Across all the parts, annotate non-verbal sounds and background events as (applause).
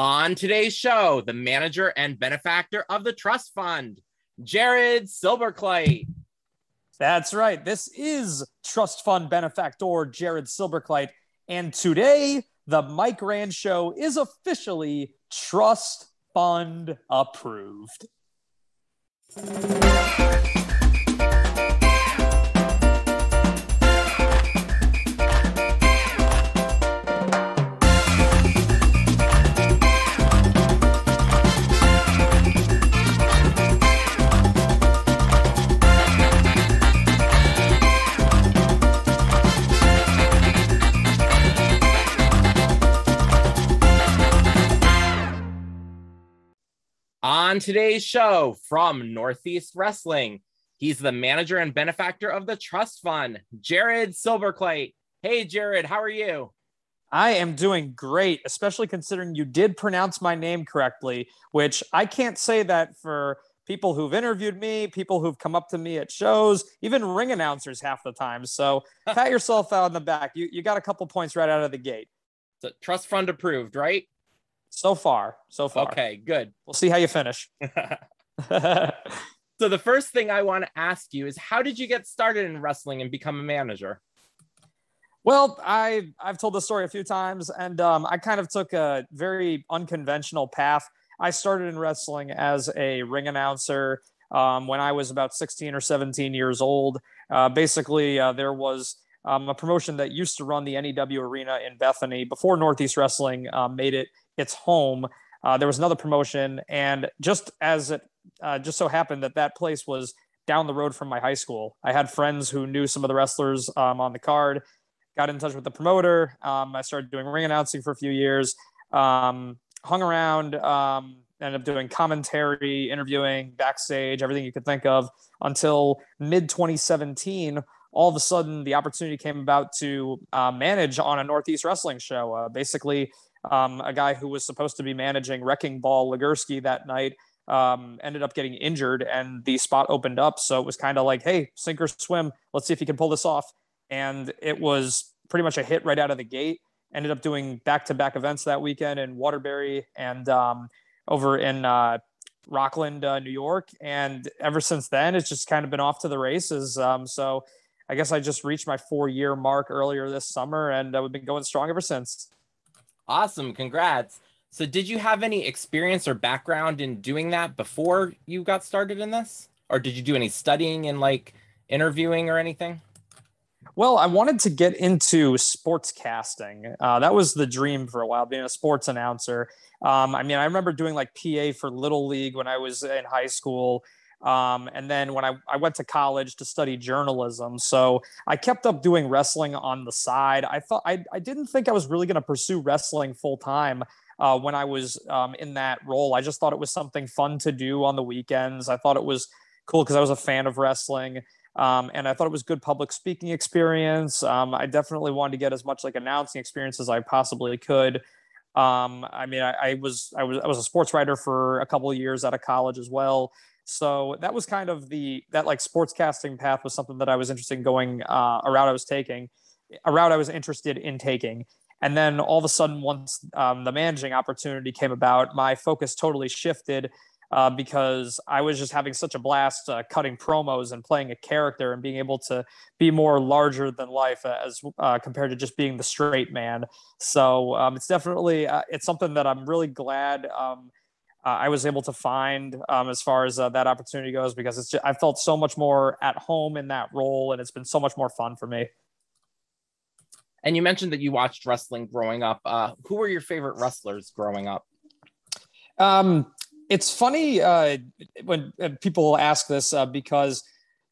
On today's show, the manager and benefactor of the trust fund, Jared Silberkleit. That's right. This is trust fund benefactor Jared Silberkleit. And today, the Mike Rand Show is officially trust fund approved. On today's show from Northeast Wrestling, he's the manager and benefactor of the trust fund, Jared Silberkleit. Hey, Jared, how are you? I am doing great, especially considering you did pronounce my name correctly, which I can't say that for people who've interviewed me, people who've come up to me at shows, even ring announcers half the time. So (laughs) pat yourself out on the back. You, you got a couple points right out of the gate. So trust fund approved, right? So far, so far. Okay, good. We'll see how you finish. (laughs) (laughs) so the first thing I want to ask you is how did you get started in wrestling and become a manager? Well, I I've told the story a few times, and um, I kind of took a very unconventional path. I started in wrestling as a ring announcer um, when I was about 16 or 17 years old. Uh, basically, uh, there was um, a promotion that used to run the NEW Arena in Bethany before Northeast Wrestling uh, made it its home. Uh, there was another promotion, and just as it uh, just so happened that that place was down the road from my high school, I had friends who knew some of the wrestlers um, on the card. Got in touch with the promoter. Um, I started doing ring announcing for a few years. Um, hung around. Um, ended up doing commentary, interviewing, backstage, everything you could think of until mid 2017 all of a sudden the opportunity came about to uh, manage on a Northeast Wrestling show. Uh, basically, um, a guy who was supposed to be managing Wrecking Ball Legursky that night um, ended up getting injured and the spot opened up. So it was kind of like, hey, sink or swim. Let's see if he can pull this off. And it was pretty much a hit right out of the gate. Ended up doing back to back events that weekend in Waterbury and um, over in uh, Rockland, uh, New York. And ever since then, it's just kind of been off to the races. Um, so I guess I just reached my four year mark earlier this summer and uh, we've been going strong ever since. Awesome. Congrats. So, did you have any experience or background in doing that before you got started in this? Or did you do any studying and like interviewing or anything? Well, I wanted to get into sports casting. Uh, that was the dream for a while, being a sports announcer. Um, I mean, I remember doing like PA for Little League when I was in high school. Um, and then when I, I went to college to study journalism, so I kept up doing wrestling on the side. I thought I, I didn't think I was really going to pursue wrestling full time uh, when I was um, in that role. I just thought it was something fun to do on the weekends. I thought it was cool because I was a fan of wrestling. Um, and I thought it was good public speaking experience. Um, I definitely wanted to get as much like announcing experience as I possibly could. Um, I mean, I, I, was I was I was a sports writer for a couple of years out of college as well. So that was kind of the that like sportscasting path was something that I was interested in going uh, a route I was taking, a route I was interested in taking. And then all of a sudden, once um, the managing opportunity came about, my focus totally shifted uh, because I was just having such a blast uh, cutting promos and playing a character and being able to be more larger than life as uh, compared to just being the straight man. So um, it's definitely uh, it's something that I'm really glad um, uh, I was able to find um, as far as uh, that opportunity goes because it's just, I felt so much more at home in that role and it's been so much more fun for me. And you mentioned that you watched wrestling growing up. Uh, who were your favorite wrestlers growing up? Um, it's funny uh, when uh, people ask this uh, because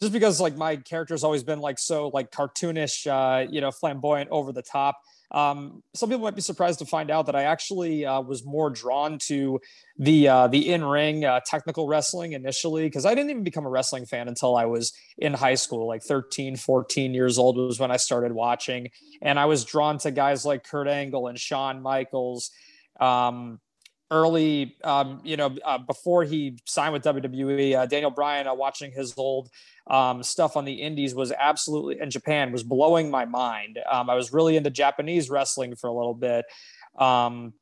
just because like my character has always been like so like cartoonish, you know, flamboyant, over the top um, some people might be surprised to find out that I actually uh, was more drawn to the uh, the in ring uh, technical wrestling initially because I didn't even become a wrestling fan until I was in high school, like 13, 14 years old was when I started watching, and I was drawn to guys like Kurt Angle and Shawn Michaels. Um, early, um, you know, uh, before he signed with WWE, uh, Daniel Bryan, uh, watching his old um, stuff on the indies was absolutely in Japan was blowing my mind. Um, I was really into Japanese wrestling for a little bit. Um,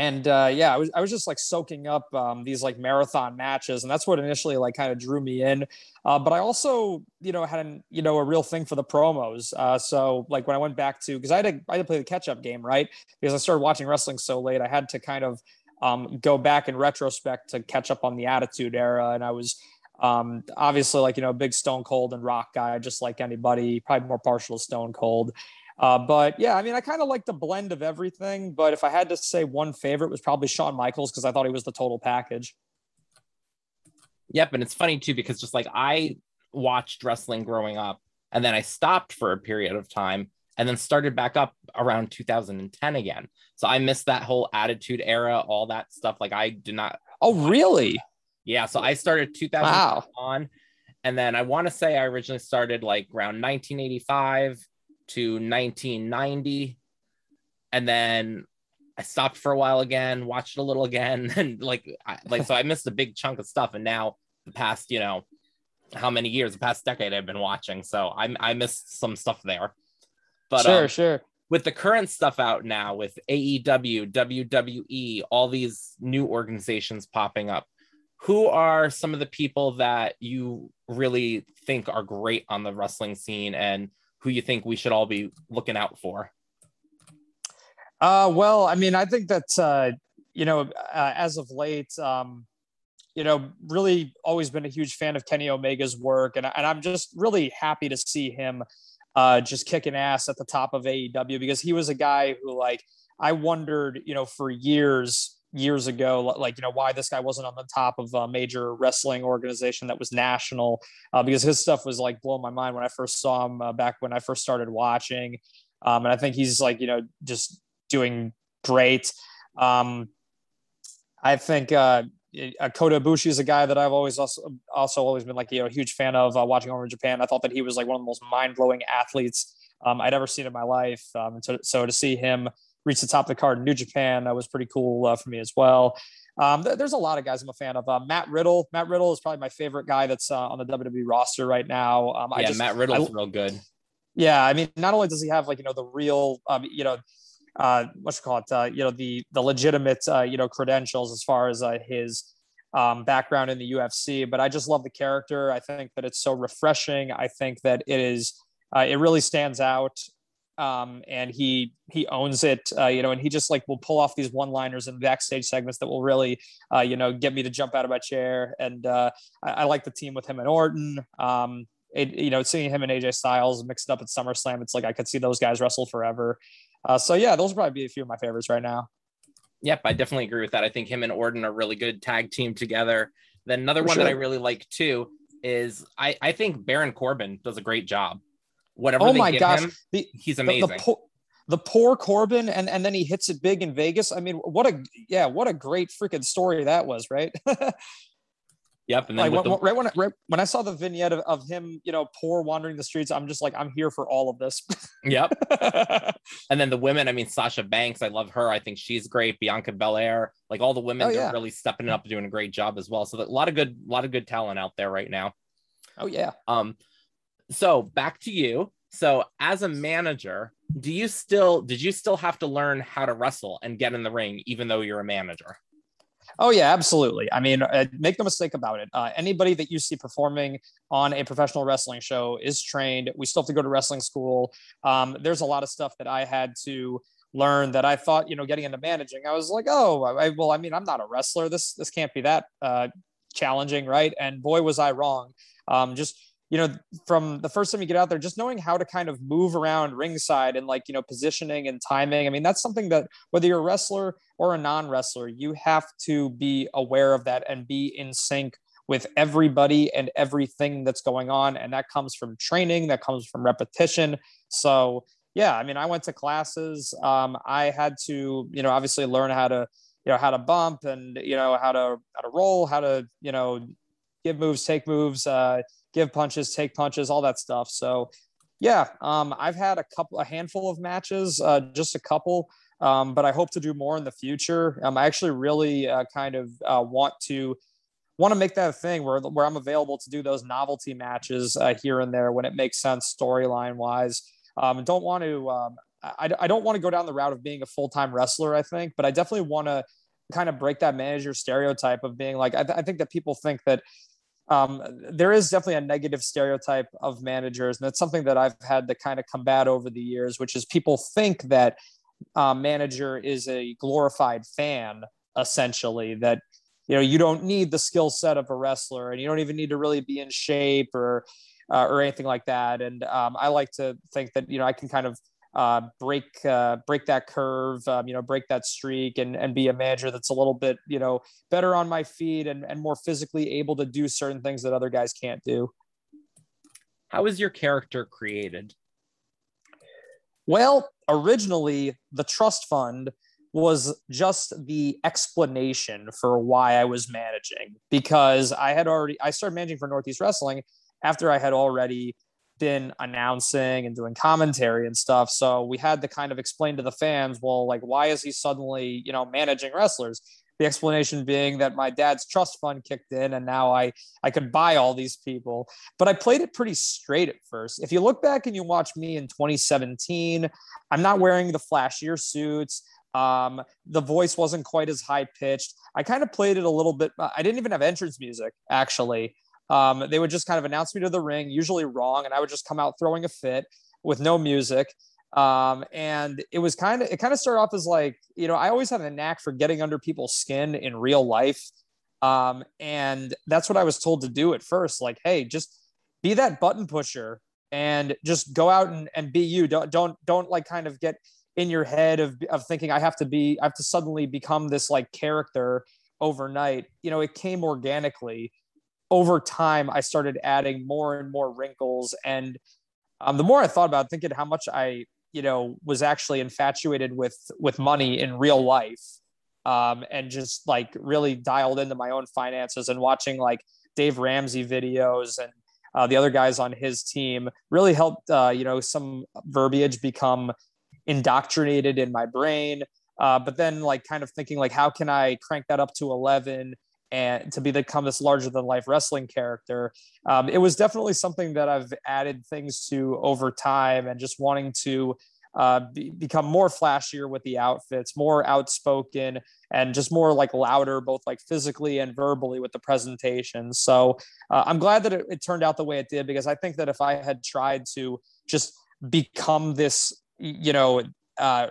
and uh, yeah, I was I was just like soaking up um, these like marathon matches, and that's what initially like kind of drew me in. Uh, but I also, you know, had an, you know a real thing for the promos. Uh, so like when I went back to because I had to I had to play the catch up game, right? Because I started watching wrestling so late, I had to kind of um, go back in retrospect to catch up on the Attitude Era, and I was um, obviously like you know a big Stone Cold and Rock guy, just like anybody, probably more partial to Stone Cold. Uh, but yeah, I mean, I kind of like the blend of everything. But if I had to say one favorite, was probably Shawn Michaels because I thought he was the total package. Yep, and it's funny too because just like I watched wrestling growing up, and then I stopped for a period of time, and then started back up around 2010 again. So I missed that whole Attitude Era, all that stuff. Like I did not. Oh, really? Yeah. So I started 2000 wow. on, and then I want to say I originally started like around 1985 to 1990 and then I stopped for a while again, watched a little again, (laughs) and like, I, like so I missed a big chunk of stuff. And now the past, you know, how many years, the past decade, I've been watching, so I I missed some stuff there. But sure, um, sure. With the current stuff out now, with AEW, WWE, all these new organizations popping up, who are some of the people that you really think are great on the wrestling scene and who you think we should all be looking out for? Uh, well, I mean, I think that uh, you know, uh, as of late, um, you know, really always been a huge fan of Kenny Omega's work, and, and I'm just really happy to see him uh, just kicking ass at the top of AEW because he was a guy who, like, I wondered, you know, for years years ago, like, you know, why this guy wasn't on the top of a major wrestling organization that was national, uh, because his stuff was like blowing my mind when I first saw him uh, back when I first started watching. Um, and I think he's like, you know, just doing great. Um, I think uh, uh, Kota Ibushi is a guy that I've always also, also always been like, you know, a huge fan of uh, watching over in Japan. I thought that he was like one of the most mind blowing athletes um, I'd ever seen in my life. Um, so, so to see him reach the top of the card in New Japan. That was pretty cool uh, for me as well. Um, th- there's a lot of guys I'm a fan of. Uh, Matt Riddle. Matt Riddle is probably my favorite guy that's uh, on the WWE roster right now. Um, yeah, I just, Matt Riddle's I, real good. Yeah, I mean, not only does he have like you know the real, um, you know, uh, what you call it, uh, you know, the the legitimate, uh, you know, credentials as far as uh, his um, background in the UFC, but I just love the character. I think that it's so refreshing. I think that it is, uh, it really stands out um, and he he owns it, uh, you know, and he just like will pull off these one-liners and backstage segments that will really, uh, you know, get me to jump out of my chair. And uh, I, I, like the team with him and Orton. Um, it, you know, seeing him and AJ Styles mixed up at SummerSlam, it's like I could see those guys wrestle forever. Uh, so yeah, those would probably be a few of my favorites right now. Yep, I definitely agree with that. I think him and Orton are really good tag team together. Then another For one sure. that I really like too is I, I think Baron Corbin does a great job whatever. Oh my gosh, him, the, he's amazing. The, the, po- the, poor Corbin, and and then he hits it big in Vegas. I mean, what a yeah, what a great freaking story that was, right? (laughs) Yep. And then like, the- right when I, right when I saw the vignette of, of him, you know, poor wandering the streets, I'm just like, I'm here for all of this. yep. (laughs) and then the women, I mean, Sasha Banks, I love her. I think she's great. Bianca Belair, like all the women, oh, yeah. are really stepping up, doing a great job as well. So a lot of good, a lot of good talent out there right now. Oh yeah. Um, so back to you. So as a manager, do you still did you still have to learn how to wrestle and get in the ring even though you're a manager? Oh yeah, absolutely. I mean, uh, make no mistake about it. Uh, anybody that you see performing on a professional wrestling show is trained. We still have to go to wrestling school. Um, there's a lot of stuff that I had to learn that I thought, you know, getting into managing, I was like, oh, I, well, I mean, I'm not a wrestler. This this can't be that uh, challenging, right? And boy, was I wrong. Um, just you know, from the first time you get out there, just knowing how to kind of move around ringside and like, you know, positioning and timing. I mean, that's something that whether you're a wrestler or a non wrestler, you have to be aware of that and be in sync with everybody and everything that's going on. And that comes from training, that comes from repetition. So, yeah, I mean, I went to classes. Um, I had to, you know, obviously learn how to, you know, how to bump and, you know, how to, how to roll, how to, you know, give moves, take moves, uh, give punches, take punches, all that stuff. So, yeah, um, I've had a couple, a handful of matches, uh, just a couple, um, but I hope to do more in the future. Um, I actually really uh, kind of uh, want to want to make that a thing where where I'm available to do those novelty matches uh, here and there when it makes sense storyline wise. Um, don't want to um, I, I don't want to go down the route of being a full-time wrestler i think but i definitely want to kind of break that manager stereotype of being like i, th- I think that people think that um, there is definitely a negative stereotype of managers and that's something that i've had to kind of combat over the years which is people think that uh, manager is a glorified fan essentially that you know you don't need the skill set of a wrestler and you don't even need to really be in shape or uh, or anything like that. And um, i like to think that you know i can kind of uh, break uh, break that curve, um, you know, break that streak, and and be a manager that's a little bit, you know, better on my feet and and more physically able to do certain things that other guys can't do. How is your character created? Well, originally the trust fund was just the explanation for why I was managing because I had already I started managing for Northeast Wrestling after I had already been announcing and doing commentary and stuff. So we had to kind of explain to the fans, well, like why is he suddenly, you know, managing wrestlers? The explanation being that my dad's trust fund kicked in and now I I could buy all these people. But I played it pretty straight at first. If you look back and you watch me in 2017, I'm not wearing the flashier suits. Um, the voice wasn't quite as high pitched. I kind of played it a little bit. I didn't even have entrance music actually. Um, they would just kind of announce me to the ring, usually wrong, and I would just come out throwing a fit with no music. Um, and it was kind of it kind of started off as like you know I always had a knack for getting under people's skin in real life, um, and that's what I was told to do at first. Like, hey, just be that button pusher and just go out and, and be you. Don't don't don't like kind of get in your head of, of thinking I have to be, I have to suddenly become this like character overnight. You know, it came organically. Over time, I started adding more and more wrinkles. And um, the more I thought about it, thinking how much I, you know, was actually infatuated with with money in real life. Um, and just like really dialed into my own finances and watching like Dave Ramsey videos and uh, the other guys on his team really helped, uh, you know, some verbiage become indoctrinated in my brain. Uh, but then like kind of thinking like, how can I crank that up to 11 and to be become this larger than life wrestling character? Um, it was definitely something that I've added things to over time and just wanting to uh, be, become more flashier with the outfits, more outspoken, and just more like louder, both like physically and verbally with the presentation. So uh, I'm glad that it, it, turned out the way it did because I think that if I had tried to just become this you know, uh,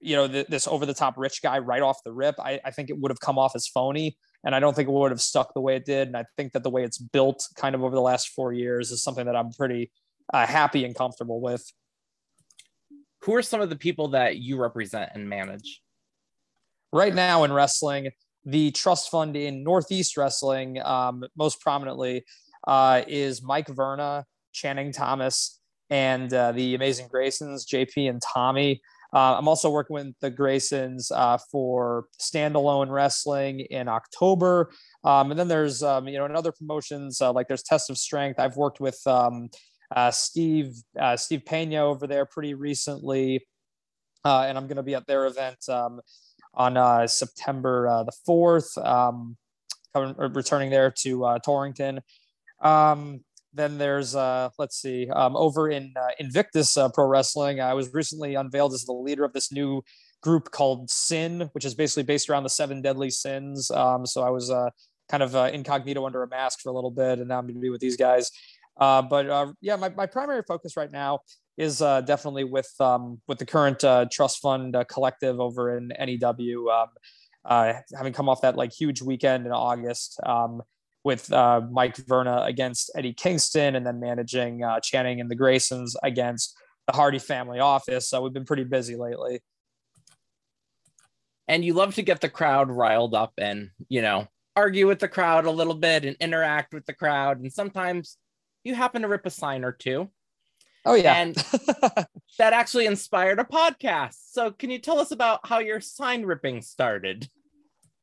you know, th- this over the top rich guy right off the rip, I, I think it would have come off as phony. And I don't think it would have stuck the way it did. And I think that the way it's built kind of over the last four years is something that I'm pretty uh, happy and comfortable with. Who are some of the people that you represent and manage? Right now in wrestling, the trust fund in Northeast Wrestling, um, most prominently, uh, is Mike Verna, Channing Thomas, and uh, the Amazing Graysons, JP and Tommy. Uh, I'm also working with the Graysons uh, for standalone wrestling in October. Um, and then there's, um, you know, in other promotions, uh, like there's Test of Strength. I've worked with um, uh, Steve, uh, Steve Pena over there pretty recently. and I'm going to be at their event um, on September the 4th, um, coming, returning there to Torrington. Um, then there's uh, let's see, um, over in uh, Invictus uh, Pro Wrestling, I was recently unveiled as the leader of this new group called Sin, which is basically based around the seven deadly sins. Um, so I was uh, kind of uh, incognito under a mask for a little bit, and now I'm going to be with these guys. Uh, but uh, yeah, my, my primary focus right now is uh, definitely with um, with the current uh, trust fund collective over in NEW. Um, having come off that like huge weekend in August, um, with uh, Mike Verna against Eddie Kingston, and then managing uh, Channing and the Graysons against the Hardy family office. So we've been pretty busy lately. And you love to get the crowd riled up and, you know, argue with the crowd a little bit and interact with the crowd. And sometimes you happen to rip a sign or two. Oh, yeah. And (laughs) that actually inspired a podcast. So, can you tell us about how your sign ripping started?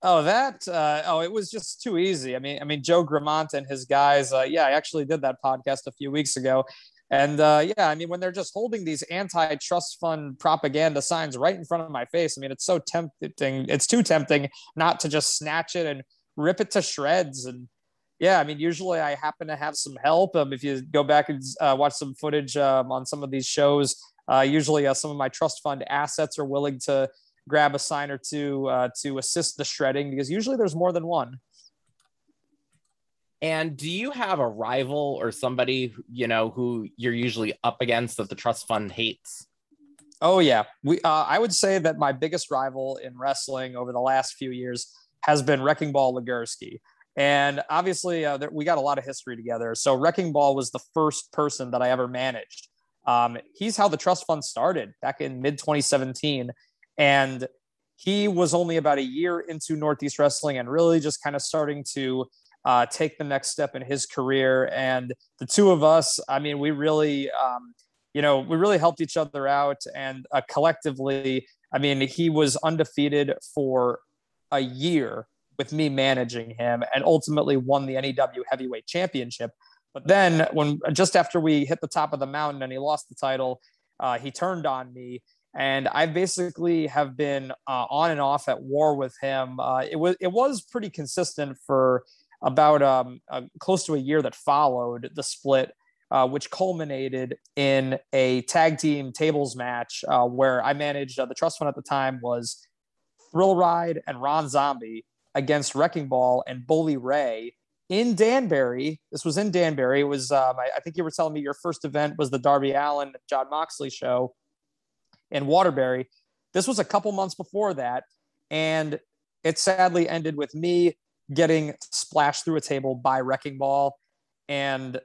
Oh, that uh, oh, it was just too easy. I mean, I mean, Joe Gramont and his guys. Uh, yeah, I actually did that podcast a few weeks ago, and uh, yeah, I mean, when they're just holding these anti-trust fund propaganda signs right in front of my face, I mean, it's so tempting. It's too tempting not to just snatch it and rip it to shreds. And yeah, I mean, usually I happen to have some help. Um, if you go back and uh, watch some footage um, on some of these shows, Uh, usually, uh, some of my trust fund assets are willing to grab a sign or two uh, to assist the shredding because usually there's more than one. And do you have a rival or somebody you know who you're usually up against that the trust fund hates? Oh yeah, we. Uh, I would say that my biggest rival in wrestling over the last few years has been Wrecking Ball Legursky. And obviously, uh, there, we got a lot of history together. So, Wrecking Ball was the first person that I ever managed. Um, he's how the trust fund started back in mid 2017. And he was only about a year into Northeast Wrestling and really just kind of starting to uh, take the next step in his career. And the two of us, I mean, we really, um, you know, we really helped each other out. And uh, collectively, I mean, he was undefeated for a year with me managing him and ultimately won the NEW heavyweight championship. But then when just after we hit the top of the mountain and he lost the title, uh, he turned on me. And I basically have been uh, on and off at war with him. Uh, it was it was pretty consistent for about um, uh, close to a year that followed the split, uh, which culminated in a tag team tables match uh, where I managed. the trust fund at the time was Thrill Ride and Ron Zombie against Wrecking Ball and Bully Ray in Danbury. This was in Danbury. It was, um, I, I, think you were telling me your first event was the Darby Allin Jon Moxley show in Waterbury. This was a couple months before that. And it sadly ended with me getting splashed through a table by Wrecking Ball. And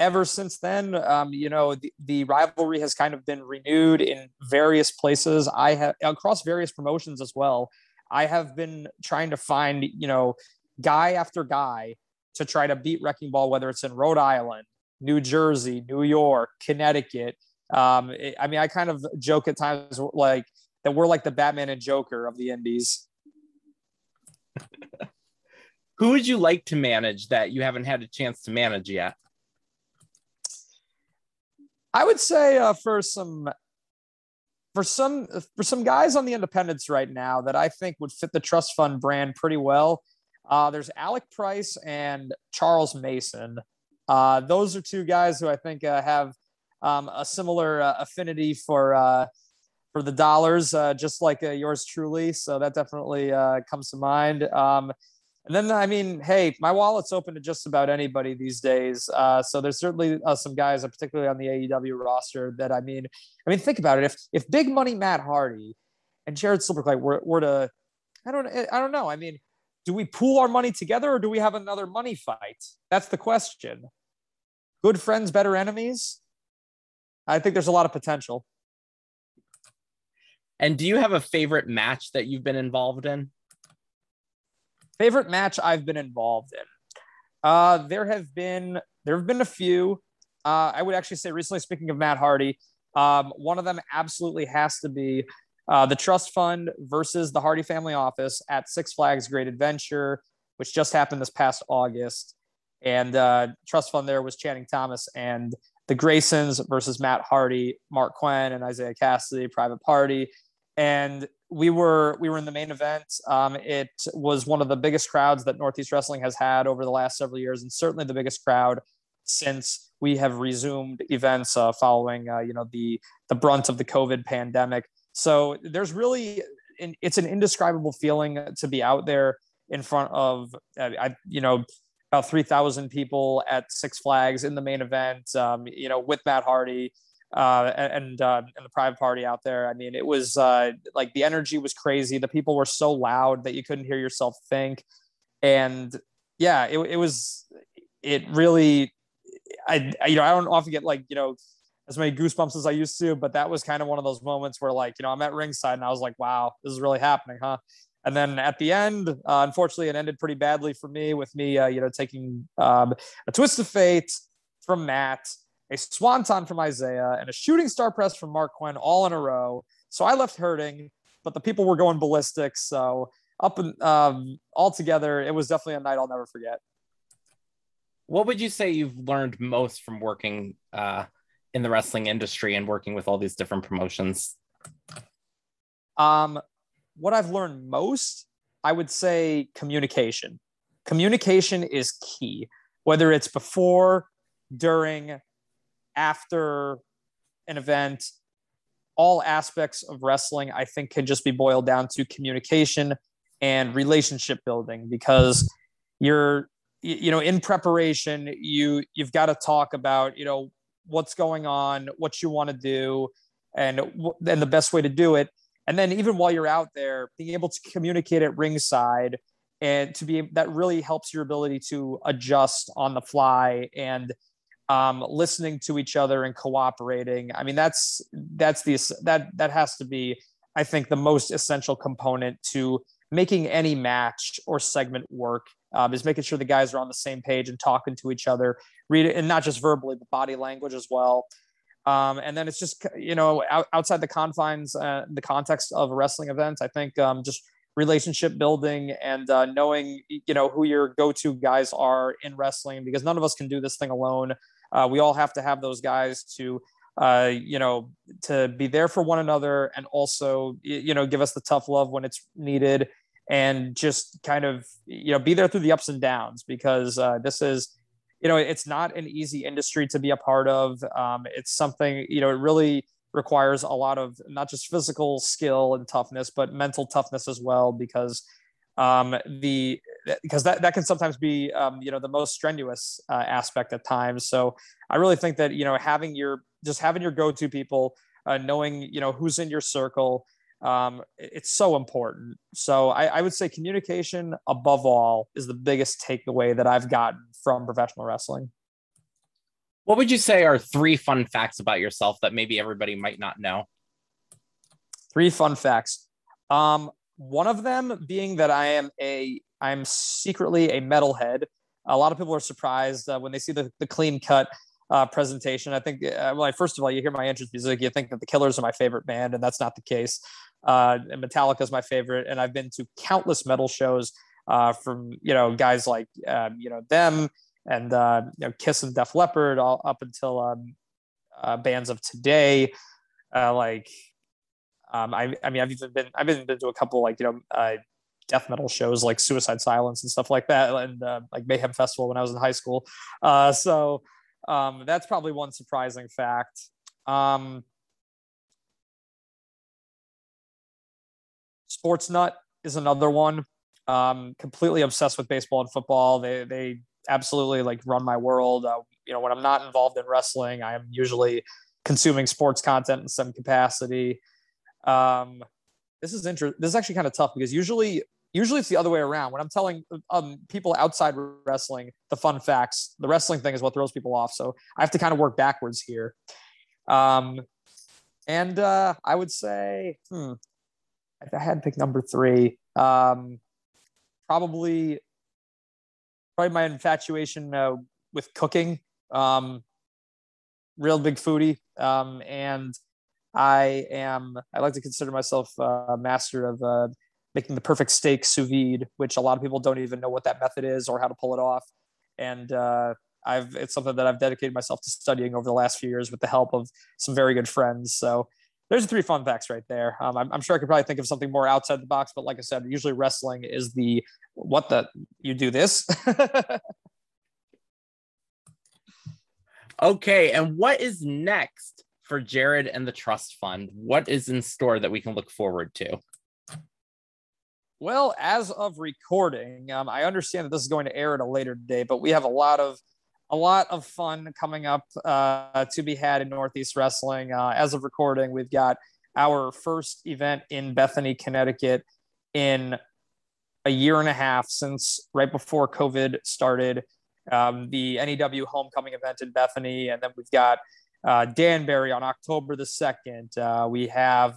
ever since then, um, you know, the, the, rivalry has kind of been renewed in various places. I have across various promotions as well. I have been trying to find, you know, guy after guy to try to beat Wrecking Ball, whether it's in Rhode Island, New Jersey, New York, Connecticut. Um, it, I mean, I kind of joke at times like that we're like the Batman and Joker of the Indies. (laughs) Who would you like to manage that you haven't had a chance to manage yet? I would say uh, for some for some for some guys on the independents right now that I think would fit the trust fund brand pretty well. Uh, there's Alec Price and Charles Mason. Uh, those are two guys who I think uh, have um, a similar uh, affinity for uh, for the dollars, uh, just like yours truly. So that definitely uh, comes to mind. Um, and then, I mean, hey, my wallet's open to just about anybody these days. Uh, so there's certainly uh, some guys, uh, particularly on the AEW roster, that I mean, I mean, think about it. If if Big Money Matt Hardy and Jared Silberkleit were, were to, I don't, I don't know. I mean, do we pool our money together or do we have another money fight? That's the question. Good friends, better enemies. I think there's a lot of potential. And do you have a favorite match that you've been involved in? Favorite match I've been involved in. Uh, there have been there have been a few. Uh, I would actually say recently, speaking of Matt Hardy, um, one of them absolutely has to be uh, the Trust Fund versus the Hardy Family Office at Six Flags Great Adventure, which just happened this past August. And uh, Trust Fund there was Channing Thomas and the Graysons versus Matt Hardy, Marq Quen, and Isiah Kassidy, Private Party. And we were we were in the main event. Um, it was one of the biggest crowds that Northeast Wrestling has had over the last several years, and certainly the biggest crowd since we have resumed events uh, following uh, you know the the brunt of the COVID pandemic. So there's really it's an indescribable feeling to be out there in front of uh, I you know about 3,000 people at Six Flags in the main event, um, you know, with Matt Hardy, uh, and uh, and the private party out there. I mean, it was uh, like the energy was crazy. The people were so loud that you couldn't hear yourself think, and yeah, it, it was it really. I, I you know I don't often get like you know as many goosebumps as I used to, but that was kind of one of those moments where like you know I'm at ringside and I was like, wow, this is really happening, huh? And then at the end, uh, unfortunately, it ended pretty badly for me with me, uh, you know, taking um, a twist of fate from Matt a swanton from Isiah, and a shooting star press from Marq Quen all in a row. So I left hurting, but the people were going ballistic. So up and um, all together, it was definitely a night I'll never forget. What would you say you've learned most from working uh, in the wrestling industry and working with all these different promotions? Um, what I've learned most, I would say communication. Communication is key, whether it's before, during, after an event, all aspects of wrestling, I think, can just be boiled down to communication and relationship building because you're you know in preparation you you've got to talk about you know what's going on what you want to do and and the best way to do it and then even while you're out there being able to communicate at ringside and to be that really helps your ability to adjust on the fly and um, listening to each other and cooperating. I mean that's that's the that that has to be i think the most essential component to making any match or segment work um, is making sure the guys are on the same page and talking to each other read it and not just verbally but body language as well um, and then it's just you know out, outside the confines uh, the context of a wrestling event i think um, just relationship building and uh, knowing you know who your go-to guys are in wrestling because none of us can do this thing alone. Uh, we all have to have those guys to uh, you know to be there for one another and also you know give us the tough love when it's needed and just kind of you know be there through the ups and downs because uh, this is you know it's not an easy industry to be a part of um, it's something you know it really requires a lot of not just physical skill and toughness, but mental toughness as well, because um, the because that, that can sometimes be um, you know the most strenuous uh, aspect at times. So I really think that you know having your just having your go-to people, uh, knowing you know who's in your circle, um, it's so important. So I, I would say communication above all is the biggest takeaway that I've gotten from professional wrestling. What would you say are three fun facts about yourself that maybe everybody might not know? Three fun facts. Um, one of them being that I am a I'm secretly a metalhead. A lot of people are surprised uh, when they see the, the clean cut uh, presentation. I think, uh, well, first of all, you hear my entrance music, you think that the Killers are my favorite band, and that's not the case. Uh, and Metallica is my favorite, and I've been to countless metal shows uh, from you know guys like um, you know them and uh, you know, Kiss and Def Leppard all up until um, uh, bands of today. Uh, like, um, I, I mean, I've even been, I've been, been to a couple like, you know, uh, death metal shows like Suicide Silence and stuff like that, and uh, like Mayhem Festival when I was in high school. Uh, so um, that's probably one surprising fact. Um, Sports Nut is another one. Um, completely obsessed with baseball and football. They they absolutely like run my world. Uh, you know, when I'm not involved in wrestling, I am usually consuming sports content in some capacity. Um, this is interesting. This is actually kind of tough because usually, usually it's the other way around. When I'm telling um, people outside wrestling the fun facts, the wrestling thing is what throws people off. So I have to kind of work backwards here. Um, and uh, I would say, hmm, if I had to pick number three, um, probably probably my infatuation uh, with cooking. Um, real big foodie, um, and I am. I like to consider myself a master of uh, making the perfect steak sous vide, which a lot of people don't even know what that method is or how to pull it off. And uh, I've it's something that I've dedicated myself to studying over the last few years with the help of some very good friends. So there's three fun facts right there. Um, I'm, I'm, sure I could probably think of something more outside the box, but like I said, usually wrestling is the what the you do this. (laughs) okay, and what is next for Jared and the Trust Fund? What is in store that we can look forward to? Well, as of recording, um, I understand that this is going to air at a later date, but we have a lot of a lot of fun coming up uh, to be had in Northeast Wrestling. Uh, as of recording, we've got our first event in Bethany, Connecticut in a year and a half since right before COVID started. Um, the NEW homecoming event in Bethany. And then we've got uh, Danbury on October the 2nd. Uh, we have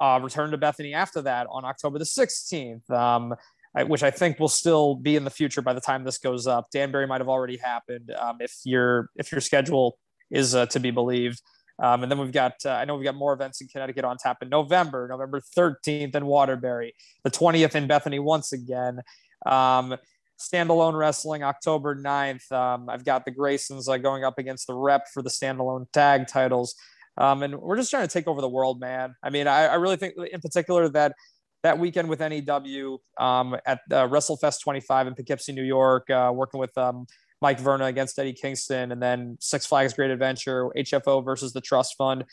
uh, Return to Bethany after that on October the 16th. Um, which I think will still be in the future by the time this goes up. Danbury might have already happened um, if your if your schedule is uh, to be believed. Um, and then we've got uh, I know we've got more events in Connecticut on tap in November, November 13th in Waterbury, the 20th in Bethany once again. Um, standalone wrestling October 9th. Um, I've got the Graysons uh, going up against the Rep for the standalone tag titles. Um, and we're just trying to take over the world, man. I mean, I, I really think in particular that that weekend with NEW um, at uh, WrestleFest 25 in Poughkeepsie, New York, uh, working with um, Mike Verna against Eddie Kingston, and then Six Flags Great Adventure, HFO versus the Trust Fund.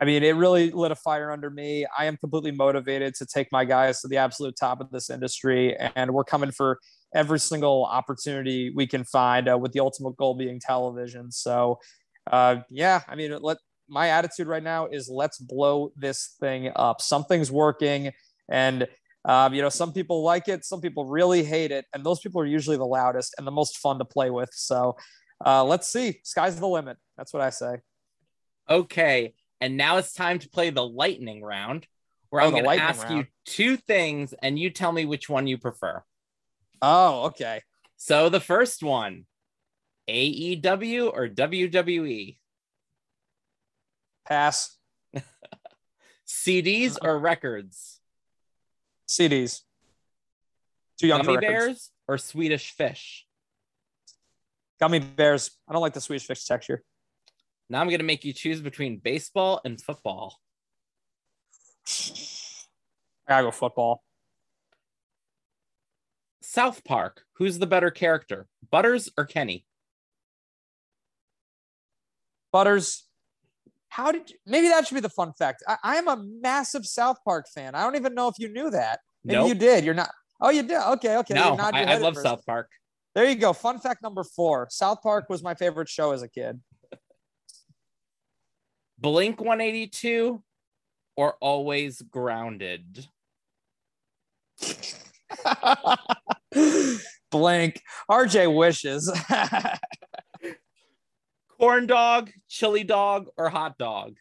I mean, it really lit a fire under me. I am completely motivated to take my guys to the absolute top of this industry, and we're coming for every single opportunity we can find, uh, with the ultimate goal being television. So, uh, yeah, I mean, let my attitude right now is let's blow this thing up. Something's working, and um, you know, some people like it, some people really hate it, and those people are usually the loudest and the most fun to play with. So, uh, let's see. Sky's the limit. That's what I say. Okay. And now it's time to play the lightning round, where oh, I'm going to ask round. you two things and you tell me which one you prefer. Oh, okay. So the first one AEW or WWE? Pass. (laughs) CDs or records? CDs. Too young Gummy bears or Swedish fish? Gummy bears. I don't like the Swedish fish texture. Now I'm going to make you choose between baseball and football. I gotta go football. South Park. Who's the better character, Butters or Kenny? Butters. How did you, maybe that should be the fun fact? I, am a massive South Park fan. I don't even know if you knew that. Maybe nope. you did. You're not. Oh, you did. Okay, okay. No, I, I love South Park. There you go. Fun fact number four: South Park was my favorite show as a kid. Blink 182 or always grounded? (laughs) Blank. RJ wishes. (laughs) Corn dog, chili dog, or hot dog?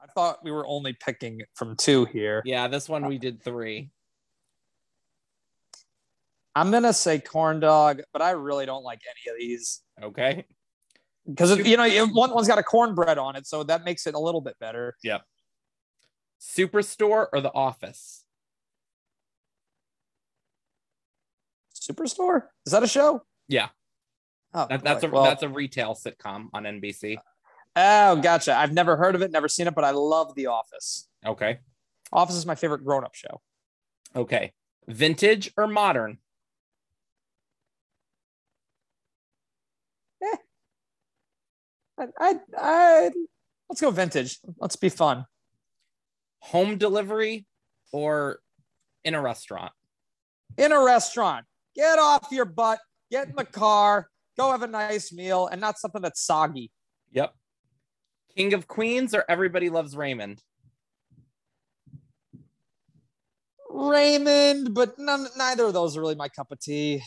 I thought we were only picking from two here. Yeah, this one we uh, did three. I'm gonna say corn dog, but I really don't like any of these. Okay because you know one one's got a cornbread on it, so that makes it a little bit better. Yep. Superstore or The Office? Superstore is that a show? Yeah. Oh, that, that's a well, that's a retail sitcom on NBC. Oh, gotcha. I've never heard of it, never seen it, but I love The Office. Okay. Office is my favorite grown-up show. Okay. Vintage or modern? Eh. I, I, I, let's go vintage. Let's be fun. Home delivery or in a restaurant? In a restaurant. Get off your butt, get in the car, go have a nice meal, and not something that's soggy. Yep. King of Queens or Everybody Loves Raymond? Raymond, but none, neither of those are really my cup of tea.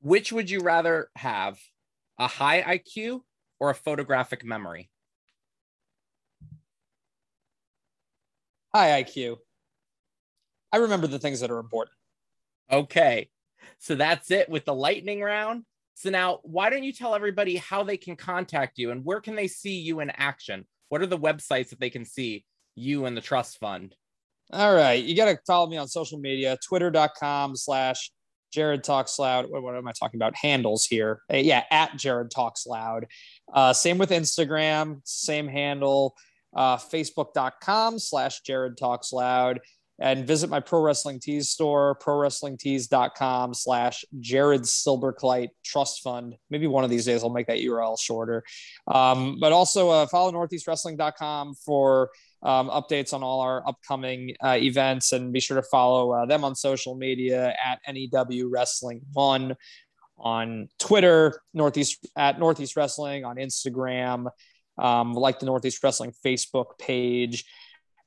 Which would you rather have? a high IQ or a photographic memory? High IQ. I remember the things that are important. Okay. So that's it with the lightning round. So now, why don't you tell everybody how they can contact you and where can they see you in action? What are the websites that they can see you and the trust fund? All right. You got to follow me on social media, twitter.com slash Jared Talks Loud. What, what, am I talking about? Handles here. Uh, yeah, at Jared Talks Loud. Uh, same with Instagram, same handle. Uh, Facebook.com slash Jared Talks Loud. And visit my Pro Wrestling Tees store, prowrestlingtees.com slash Jared Silberkleit Trust Fund. Maybe one of these days I'll make that URL shorter. Um, but also uh, follow northeastwrestling.com for um, updates on all our upcoming uh, events and be sure to follow uh, them on social media at NEW Wrestling One on Twitter, Northeast at Northeast Wrestling on Instagram, um, like the Northeast Wrestling Facebook page.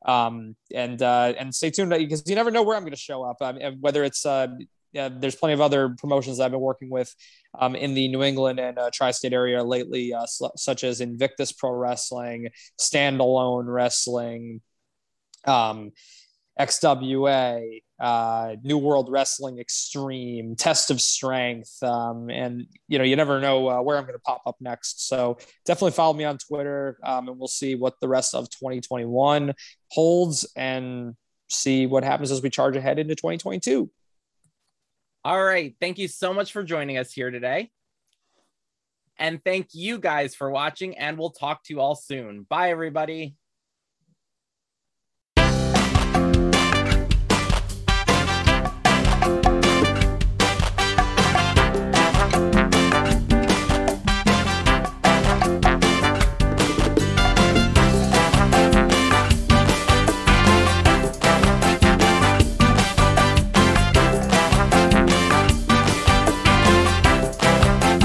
Um, and uh, and stay tuned because you never know where I'm going to show up. Um, whether it's uh, there's plenty of other promotions I've been working with um, in the New England and uh, tri-state area lately, uh, such as Invictus Pro Wrestling, Standalone Wrestling, um, XWA, uh, New World Wrestling Extreme, Test of Strength, um, and you know you never know uh, where I'm going to pop up next. So definitely follow me on Twitter, um, and we'll see what the rest of 2021 holds and see what happens as we charge ahead into 2022. All right. Thank you so much for joining us here today. And thank you guys for watching, and we'll talk to you all soon. Bye, everybody.